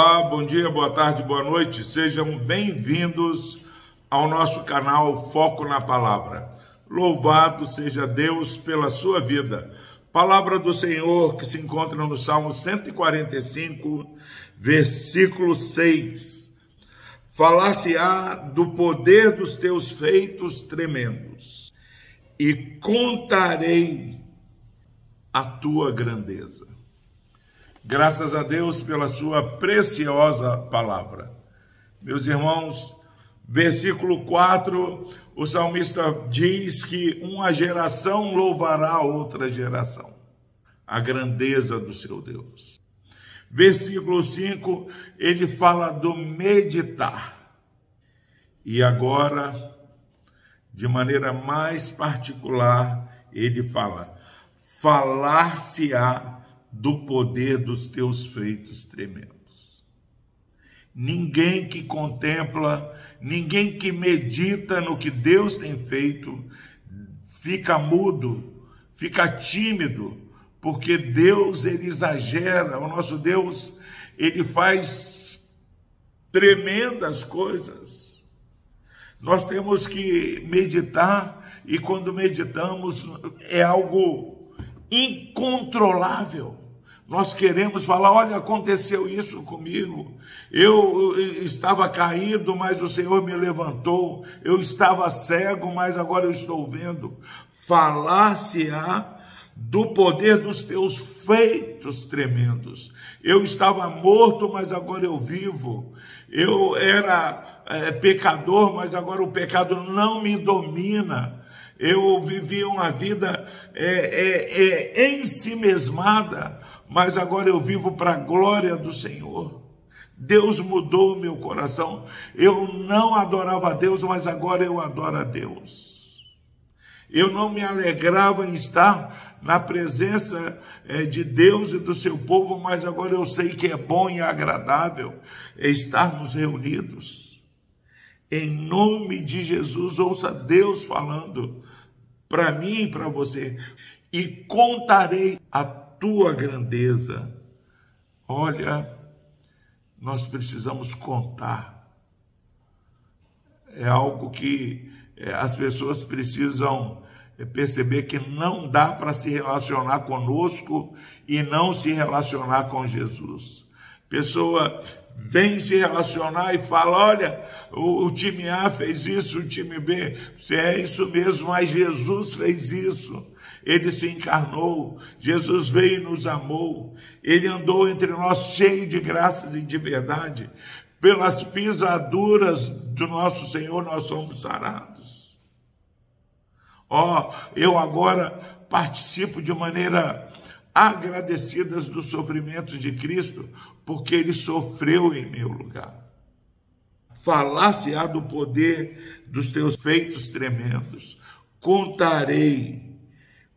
Olá, bom dia, boa tarde, boa noite. Sejam bem-vindos ao nosso canal Foco na Palavra. Louvado seja Deus pela sua vida. Palavra do Senhor que se encontra no Salmo 145, versículo 6. Falar-se-á do poder dos teus feitos tremendos, e contarei a tua grandeza. Graças a Deus pela sua preciosa palavra. Meus irmãos, versículo 4, o salmista diz que uma geração louvará outra geração, a grandeza do seu Deus. Versículo 5, ele fala do meditar. E agora, de maneira mais particular, ele fala: falar-se-á do poder dos teus feitos tremendos. Ninguém que contempla, ninguém que medita no que Deus tem feito, fica mudo, fica tímido, porque Deus ele exagera, o nosso Deus ele faz tremendas coisas. Nós temos que meditar e quando meditamos é algo incontrolável. Nós queremos falar: olha, aconteceu isso comigo. Eu estava caído, mas o Senhor me levantou. Eu estava cego, mas agora eu estou vendo. Falar-se-á do poder dos teus feitos tremendos. Eu estava morto, mas agora eu vivo. Eu era é, pecador, mas agora o pecado não me domina. Eu vivi uma vida é, é, é, em si mesmada, mas agora eu vivo para a glória do Senhor. Deus mudou o meu coração. Eu não adorava a Deus, mas agora eu adoro a Deus. Eu não me alegrava em estar na presença é, de Deus e do seu povo, mas agora eu sei que é bom e agradável estarmos reunidos. Em nome de Jesus, ouça Deus falando para mim e para você, e contarei a tua grandeza. Olha, nós precisamos contar. É algo que é, as pessoas precisam é, perceber que não dá para se relacionar conosco e não se relacionar com Jesus. Pessoa vem se relacionar e fala: olha, o, o, time A fez isso, o time B, é isso mesmo, mas Jesus fez isso. Ele se encarnou, Jesus veio e nos amou, ele andou entre nós cheio de graças e de verdade. Pelas pisaduras do nosso Senhor nós somos sarados. Ó, oh, eu agora participo de maneira agradecidas dos sofrimentos de Cristo, porque ele sofreu em meu lugar. Falar-se-á do poder dos teus feitos tremendos. Contarei,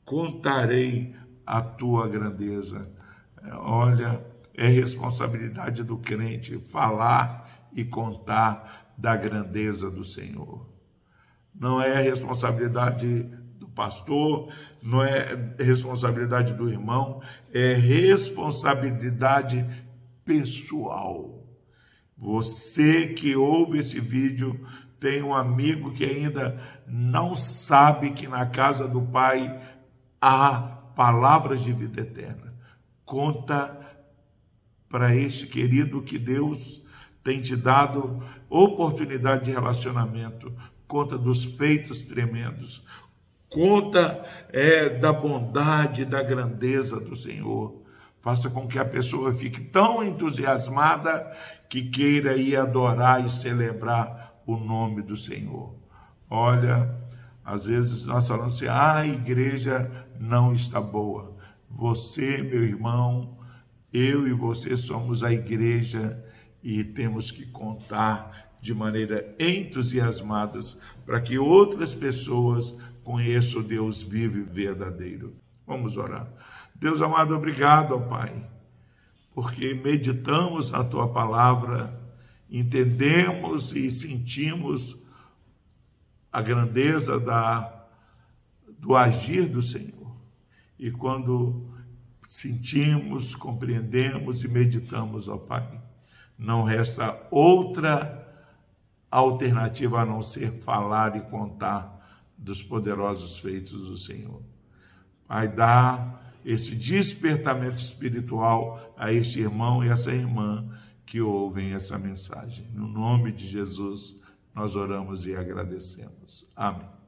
contarei a tua grandeza. Olha, é responsabilidade do crente falar e contar da grandeza do Senhor. Não é responsabilidade pastor, não é responsabilidade do irmão, é responsabilidade pessoal. Você que ouve esse vídeo tem um amigo que ainda não sabe que na casa do Pai há palavras de vida eterna. Conta para este querido que Deus tem te dado oportunidade de relacionamento. Conta dos feitos tremendos conta é, da bondade, da grandeza do Senhor. Faça com que a pessoa fique tão entusiasmada que queira ir adorar e celebrar o nome do Senhor. Olha, às vezes nós falamos assim: ah, a igreja não está boa. Você, meu irmão, eu e você somos a igreja e temos que contar de maneira entusiasmadas para que outras pessoas conheço o Deus vivo e verdadeiro. Vamos orar. Deus amado, obrigado, ó Pai, porque meditamos a tua palavra, entendemos e sentimos a grandeza da, do agir do Senhor. E quando sentimos, compreendemos e meditamos, ó Pai, não resta outra alternativa a não ser falar e contar dos poderosos feitos do Senhor. Pai, dá esse despertamento espiritual a este irmão e essa irmã que ouvem essa mensagem. No nome de Jesus, nós oramos e agradecemos. Amém.